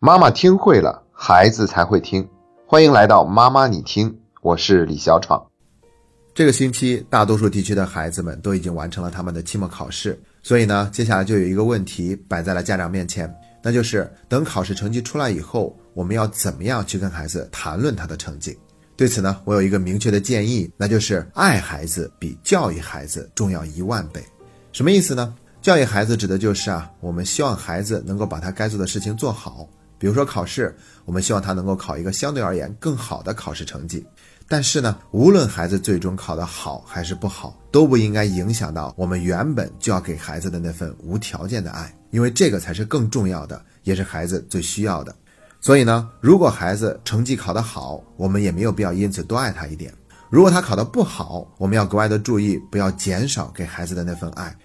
妈妈听会了，孩子才会听。欢迎来到妈妈你听，我是李小闯。这个星期，大多数地区的孩子们都已经完成了他们的期末考试，所以呢，接下来就有一个问题摆在了家长面前，那就是等考试成绩出来以后，我们要怎么样去跟孩子谈论他的成绩？对此呢，我有一个明确的建议，那就是爱孩子比教育孩子重要一万倍。什么意思呢？教育孩子指的就是啊，我们希望孩子能够把他该做的事情做好。比如说考试，我们希望他能够考一个相对而言更好的考试成绩。但是呢，无论孩子最终考得好还是不好，都不应该影响到我们原本就要给孩子的那份无条件的爱，因为这个才是更重要的，也是孩子最需要的。所以呢，如果孩子成绩考得好，我们也没有必要因此多爱他一点；如果他考得不好，我们要格外的注意，不要减少给孩子的那份爱。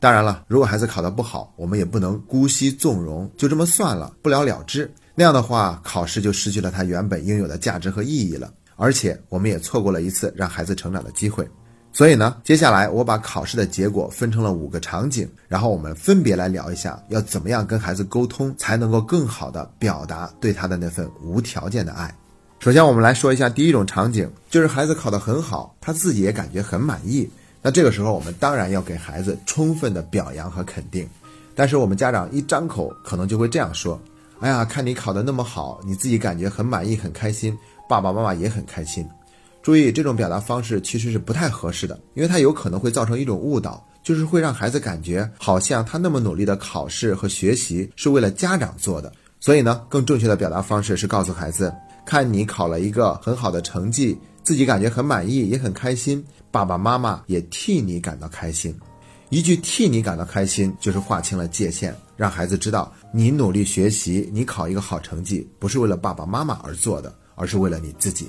当然了，如果孩子考得不好，我们也不能姑息纵容，就这么算了，不了了之。那样的话，考试就失去了它原本应有的价值和意义了，而且我们也错过了一次让孩子成长的机会。所以呢，接下来我把考试的结果分成了五个场景，然后我们分别来聊一下，要怎么样跟孩子沟通，才能够更好的表达对他的那份无条件的爱。首先，我们来说一下第一种场景，就是孩子考得很好，他自己也感觉很满意。那这个时候，我们当然要给孩子充分的表扬和肯定，但是我们家长一张口，可能就会这样说：“哎呀，看你考得那么好，你自己感觉很满意、很开心，爸爸妈妈也很开心。”注意，这种表达方式其实是不太合适的，因为它有可能会造成一种误导，就是会让孩子感觉好像他那么努力的考试和学习是为了家长做的。所以呢，更正确的表达方式是告诉孩子：“看你考了一个很好的成绩。”自己感觉很满意，也很开心，爸爸妈妈也替你感到开心。一句“替你感到开心”，就是划清了界限，让孩子知道你努力学习，你考一个好成绩，不是为了爸爸妈妈而做的，而是为了你自己。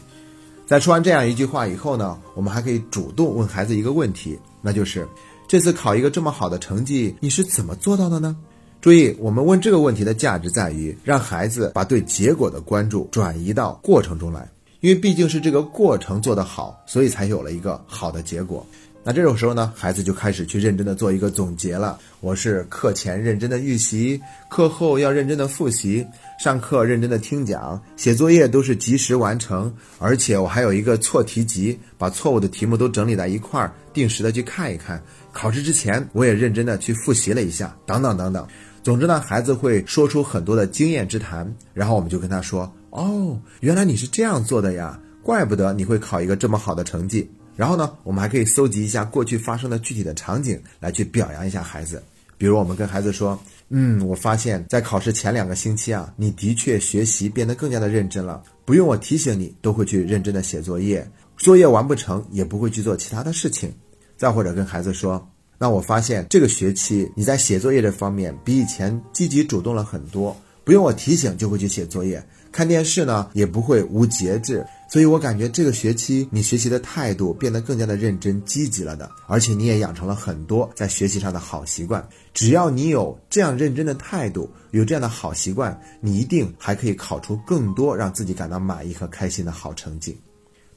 在说完这样一句话以后呢，我们还可以主动问孩子一个问题，那就是这次考一个这么好的成绩，你是怎么做到的呢？注意，我们问这个问题的价值在于让孩子把对结果的关注转移到过程中来。因为毕竟是这个过程做得好，所以才有了一个好的结果。那这种时候呢，孩子就开始去认真的做一个总结了。我是课前认真的预习，课后要认真的复习，上课认真的听讲，写作业都是及时完成，而且我还有一个错题集，把错误的题目都整理在一块儿，定时的去看一看。考试之前我也认真的去复习了一下，等等等等。总之呢，孩子会说出很多的经验之谈，然后我们就跟他说。哦，原来你是这样做的呀，怪不得你会考一个这么好的成绩。然后呢，我们还可以搜集一下过去发生的具体的场景，来去表扬一下孩子。比如，我们跟孩子说：“嗯，我发现，在考试前两个星期啊，你的确学习变得更加的认真了，不用我提醒你，都会去认真的写作业，作业完不成也不会去做其他的事情。”再或者跟孩子说：“那我发现这个学期你在写作业这方面比以前积极主动了很多，不用我提醒就会去写作业。”看电视呢也不会无节制，所以我感觉这个学期你学习的态度变得更加的认真积极了的，而且你也养成了很多在学习上的好习惯。只要你有这样认真的态度，有这样的好习惯，你一定还可以考出更多让自己感到满意和开心的好成绩。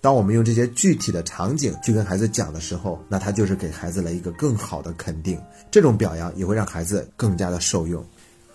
当我们用这些具体的场景去跟孩子讲的时候，那他就是给孩子了一个更好的肯定，这种表扬也会让孩子更加的受用。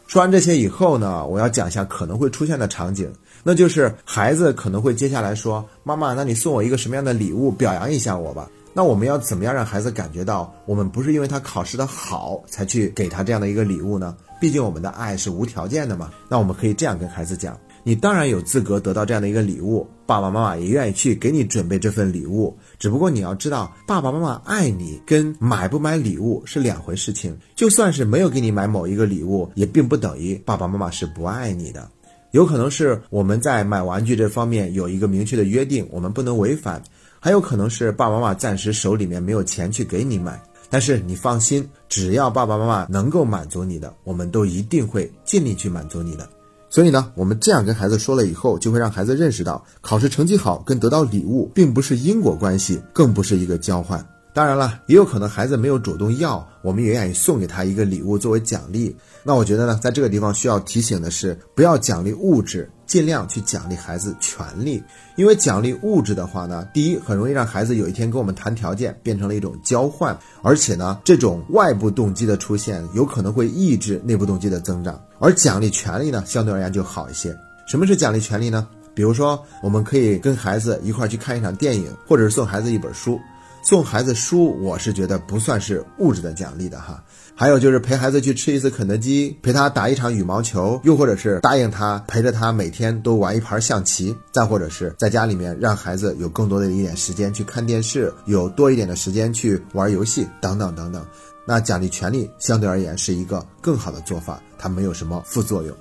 说完这些以后呢，我要讲一下可能会出现的场景，那就是孩子可能会接下来说：“妈妈，那你送我一个什么样的礼物，表扬一下我吧？”那我们要怎么样让孩子感觉到我们不是因为他考试的好才去给他这样的一个礼物呢？毕竟我们的爱是无条件的嘛。那我们可以这样跟孩子讲。你当然有资格得到这样的一个礼物，爸爸妈妈也愿意去给你准备这份礼物。只不过你要知道，爸爸妈妈爱你跟买不买礼物是两回事情。就算是没有给你买某一个礼物，也并不等于爸爸妈妈是不爱你的。有可能是我们在买玩具这方面有一个明确的约定，我们不能违反；还有可能是爸爸妈妈暂时手里面没有钱去给你买。但是你放心，只要爸爸妈妈能够满足你的，我们都一定会尽力去满足你的。所以呢，我们这样跟孩子说了以后，就会让孩子认识到，考试成绩好跟得到礼物并不是因果关系，更不是一个交换。当然了，也有可能孩子没有主动要，我们也愿意送给他一个礼物作为奖励。那我觉得呢，在这个地方需要提醒的是，不要奖励物质，尽量去奖励孩子权利，因为奖励物质的话呢，第一很容易让孩子有一天跟我们谈条件，变成了一种交换，而且呢，这种外部动机的出现有可能会抑制内部动机的增长，而奖励权利呢，相对而言就好一些。什么是奖励权利呢？比如说，我们可以跟孩子一块去看一场电影，或者是送孩子一本书。送孩子书，我是觉得不算是物质的奖励的哈。还有就是陪孩子去吃一次肯德基，陪他打一场羽毛球，又或者是答应他陪着他每天都玩一盘象棋，再或者是在家里面让孩子有更多的一点时间去看电视，有多一点的时间去玩游戏等等等等。那奖励权利相对而言是一个更好的做法，它没有什么副作用。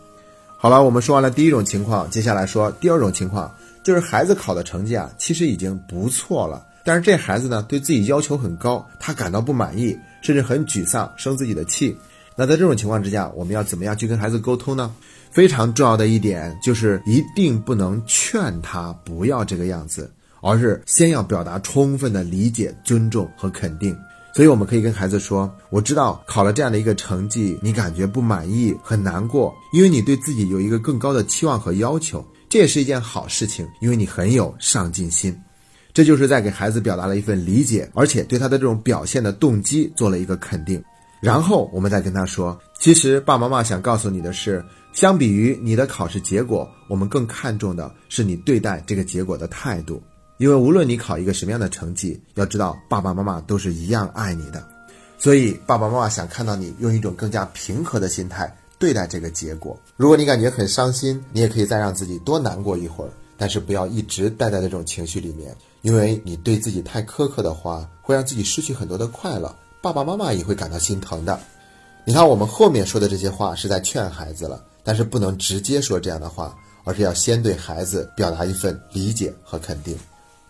好了，我们说完了第一种情况，接下来说第二种情况，就是孩子考的成绩啊，其实已经不错了，但是这孩子呢，对自己要求很高，他感到不满意，甚至很沮丧，生自己的气。那在这种情况之下，我们要怎么样去跟孩子沟通呢？非常重要的一点就是，一定不能劝他不要这个样子，而是先要表达充分的理解、尊重和肯定。所以我们可以跟孩子说：“我知道考了这样的一个成绩，你感觉不满意，很难过，因为你对自己有一个更高的期望和要求，这也是一件好事情，因为你很有上进心。这就是在给孩子表达了一份理解，而且对他的这种表现的动机做了一个肯定。然后我们再跟他说：其实爸爸妈妈想告诉你的是，相比于你的考试结果，我们更看重的是你对待这个结果的态度。”因为无论你考一个什么样的成绩，要知道爸爸妈妈都是一样爱你的，所以爸爸妈妈想看到你用一种更加平和的心态对待这个结果。如果你感觉很伤心，你也可以再让自己多难过一会儿，但是不要一直待在这种情绪里面，因为你对自己太苛刻的话，会让自己失去很多的快乐，爸爸妈妈也会感到心疼的。你看，我们后面说的这些话是在劝孩子了，但是不能直接说这样的话，而是要先对孩子表达一份理解和肯定。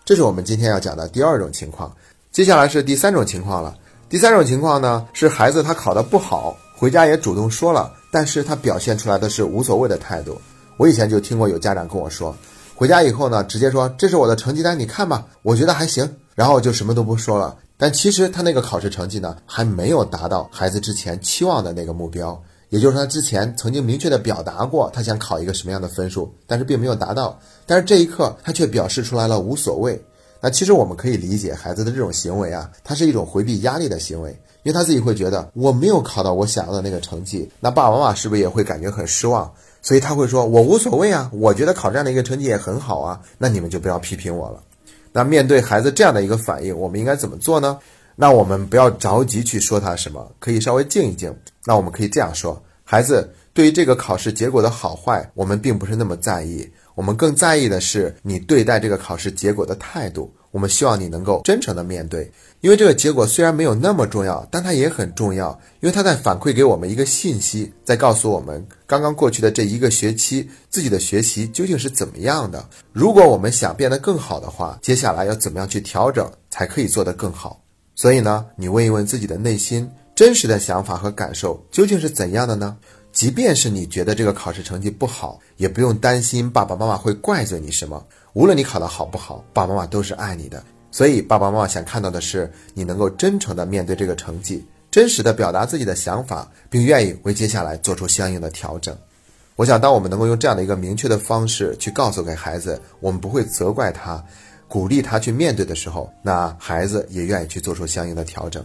这是我们今天要讲的第二种情况，接下来是第三种情况了。第三种情况呢，是孩子他考得不好，回家也主动说了，但是他表现出来的是无所谓的态度。我以前就听过有家长跟我说，回家以后呢，直接说这是我的成绩单，你看吧，我觉得还行，然后就什么都不说了。但其实他那个考试成绩呢，还没有达到孩子之前期望的那个目标。也就是，他之前曾经明确的表达过他想考一个什么样的分数，但是并没有达到。但是这一刻，他却表示出来了无所谓。那其实我们可以理解孩子的这种行为啊，他是一种回避压力的行为，因为他自己会觉得我没有考到我想要的那个成绩，那爸爸妈妈是不是也会感觉很失望？所以他会说：“我无所谓啊，我觉得考这样的一个成绩也很好啊。”那你们就不要批评我了。那面对孩子这样的一个反应，我们应该怎么做呢？那我们不要着急去说他什么，可以稍微静一静。那我们可以这样说：孩子，对于这个考试结果的好坏，我们并不是那么在意，我们更在意的是你对待这个考试结果的态度。我们希望你能够真诚的面对，因为这个结果虽然没有那么重要，但它也很重要，因为它在反馈给我们一个信息，在告诉我们刚刚过去的这一个学期自己的学习究竟是怎么样的。如果我们想变得更好的话，接下来要怎么样去调整才可以做得更好？所以呢，你问一问自己的内心真实的想法和感受究竟是怎样的呢？即便是你觉得这个考试成绩不好，也不用担心爸爸妈妈会怪罪你什么。无论你考得好不好，爸爸妈妈都是爱你的。所以爸爸妈妈想看到的是你能够真诚的面对这个成绩，真实的表达自己的想法，并愿意为接下来做出相应的调整。我想，当我们能够用这样的一个明确的方式去告诉给孩子，我们不会责怪他。鼓励他去面对的时候，那孩子也愿意去做出相应的调整。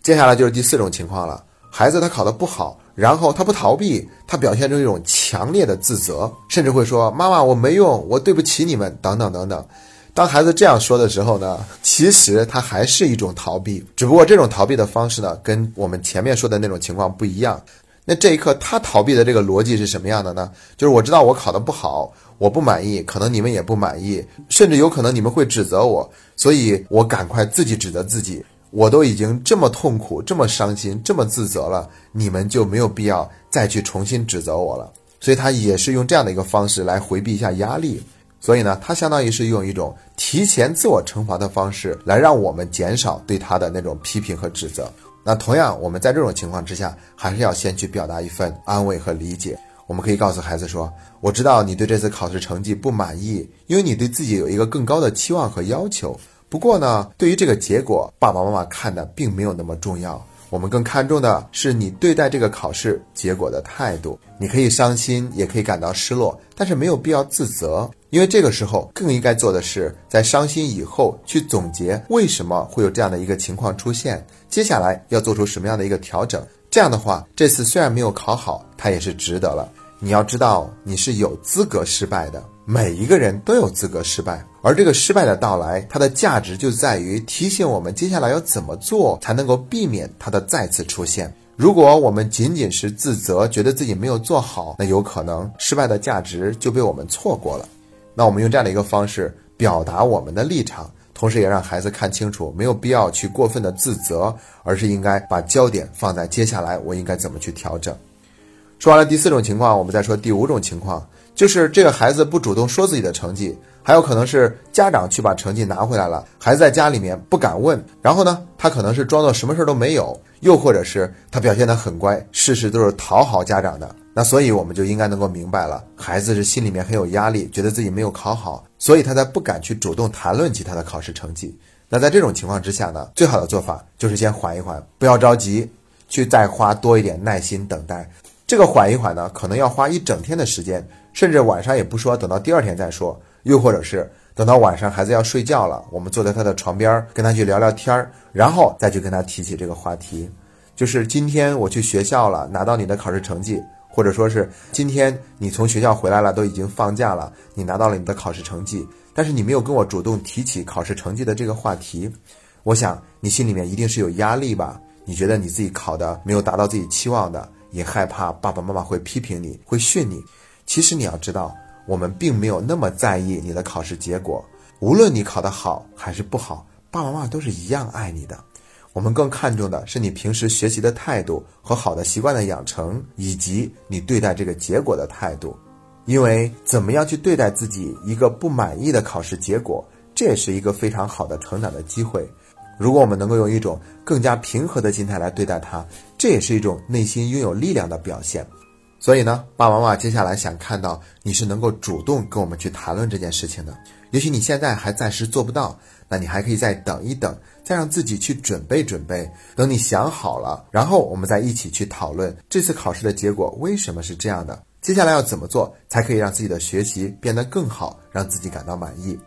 接下来就是第四种情况了，孩子他考得不好，然后他不逃避，他表现出一种强烈的自责，甚至会说：“妈妈，我没用，我对不起你们，等等等等。”当孩子这样说的时候呢，其实他还是一种逃避，只不过这种逃避的方式呢，跟我们前面说的那种情况不一样。那这一刻他逃避的这个逻辑是什么样的呢？就是我知道我考得不好，我不满意，可能你们也不满意，甚至有可能你们会指责我，所以我赶快自己指责自己。我都已经这么痛苦、这么伤心、这么自责了，你们就没有必要再去重新指责我了。所以他也是用这样的一个方式来回避一下压力。所以呢，他相当于是用一种提前自我惩罚的方式来让我们减少对他的那种批评和指责。那同样，我们在这种情况之下，还是要先去表达一份安慰和理解。我们可以告诉孩子说：“我知道你对这次考试成绩不满意，因为你对自己有一个更高的期望和要求。不过呢，对于这个结果，爸爸妈妈看的并没有那么重要。我们更看重的是你对待这个考试结果的态度。你可以伤心，也可以感到失落，但是没有必要自责，因为这个时候更应该做的是，在伤心以后去总结为什么会有这样的一个情况出现，接下来要做出什么样的一个调整。这样的话，这次虽然没有考好，它也是值得了。你要知道，你是有资格失败的。每一个人都有资格失败，而这个失败的到来，它的价值就在于提醒我们接下来要怎么做才能够避免它的再次出现。如果我们仅仅是自责，觉得自己没有做好，那有可能失败的价值就被我们错过了。那我们用这样的一个方式表达我们的立场，同时也让孩子看清楚，没有必要去过分的自责，而是应该把焦点放在接下来我应该怎么去调整。说完了第四种情况，我们再说第五种情况，就是这个孩子不主动说自己的成绩，还有可能是家长去把成绩拿回来了，孩子在家里面不敢问，然后呢，他可能是装作什么事都没有，又或者是他表现得很乖，事事都是讨好家长的。那所以我们就应该能够明白了，孩子是心里面很有压力，觉得自己没有考好，所以他才不敢去主动谈论起他的考试成绩。那在这种情况之下呢，最好的做法就是先缓一缓，不要着急，去再花多一点耐心等待。这个缓一缓呢，可能要花一整天的时间，甚至晚上也不说，等到第二天再说，又或者是等到晚上孩子要睡觉了，我们坐在他的床边跟他去聊聊天儿，然后再去跟他提起这个话题，就是今天我去学校了，拿到你的考试成绩，或者说是今天你从学校回来了，都已经放假了，你拿到了你的考试成绩，但是你没有跟我主动提起考试成绩的这个话题，我想你心里面一定是有压力吧？你觉得你自己考的没有达到自己期望的？也害怕爸爸妈妈会批评你，会训你。其实你要知道，我们并没有那么在意你的考试结果。无论你考得好还是不好，爸爸妈妈都是一样爱你的。我们更看重的是你平时学习的态度和好的习惯的养成，以及你对待这个结果的态度。因为怎么样去对待自己一个不满意的考试结果，这也是一个非常好的成长的机会。如果我们能够用一种更加平和的心态来对待它，这也是一种内心拥有力量的表现。所以呢，爸爸妈妈接下来想看到你是能够主动跟我们去谈论这件事情的。也许你现在还暂时做不到，那你还可以再等一等，再让自己去准备准备。等你想好了，然后我们再一起去讨论这次考试的结果为什么是这样的，接下来要怎么做才可以让自己的学习变得更好，让自己感到满意。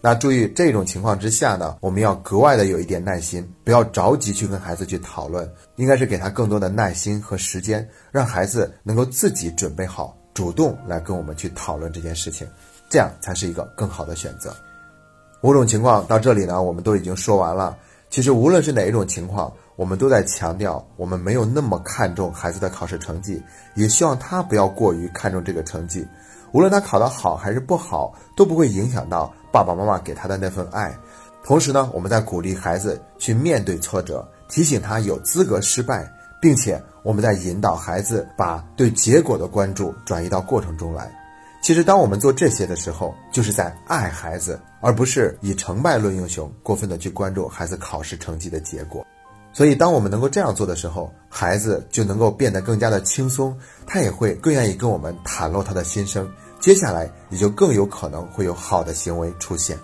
那注意这种情况之下呢，我们要格外的有一点耐心，不要着急去跟孩子去讨论，应该是给他更多的耐心和时间，让孩子能够自己准备好，主动来跟我们去讨论这件事情，这样才是一个更好的选择。五种情况到这里呢，我们都已经说完了。其实无论是哪一种情况，我们都在强调，我们没有那么看重孩子的考试成绩，也希望他不要过于看重这个成绩。无论他考得好还是不好，都不会影响到爸爸妈妈给他的那份爱。同时呢，我们在鼓励孩子去面对挫折，提醒他有资格失败，并且我们在引导孩子把对结果的关注转移到过程中来。其实，当我们做这些的时候，就是在爱孩子，而不是以成败论英雄，过分的去关注孩子考试成绩的结果。所以，当我们能够这样做的时候，孩子就能够变得更加的轻松，他也会更愿意跟我们袒露他的心声。接下来，你就更有可能会有好的行为出现。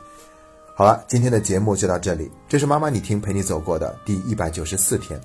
好了，今天的节目就到这里，这是妈妈你听陪你走过的第一百九十四天。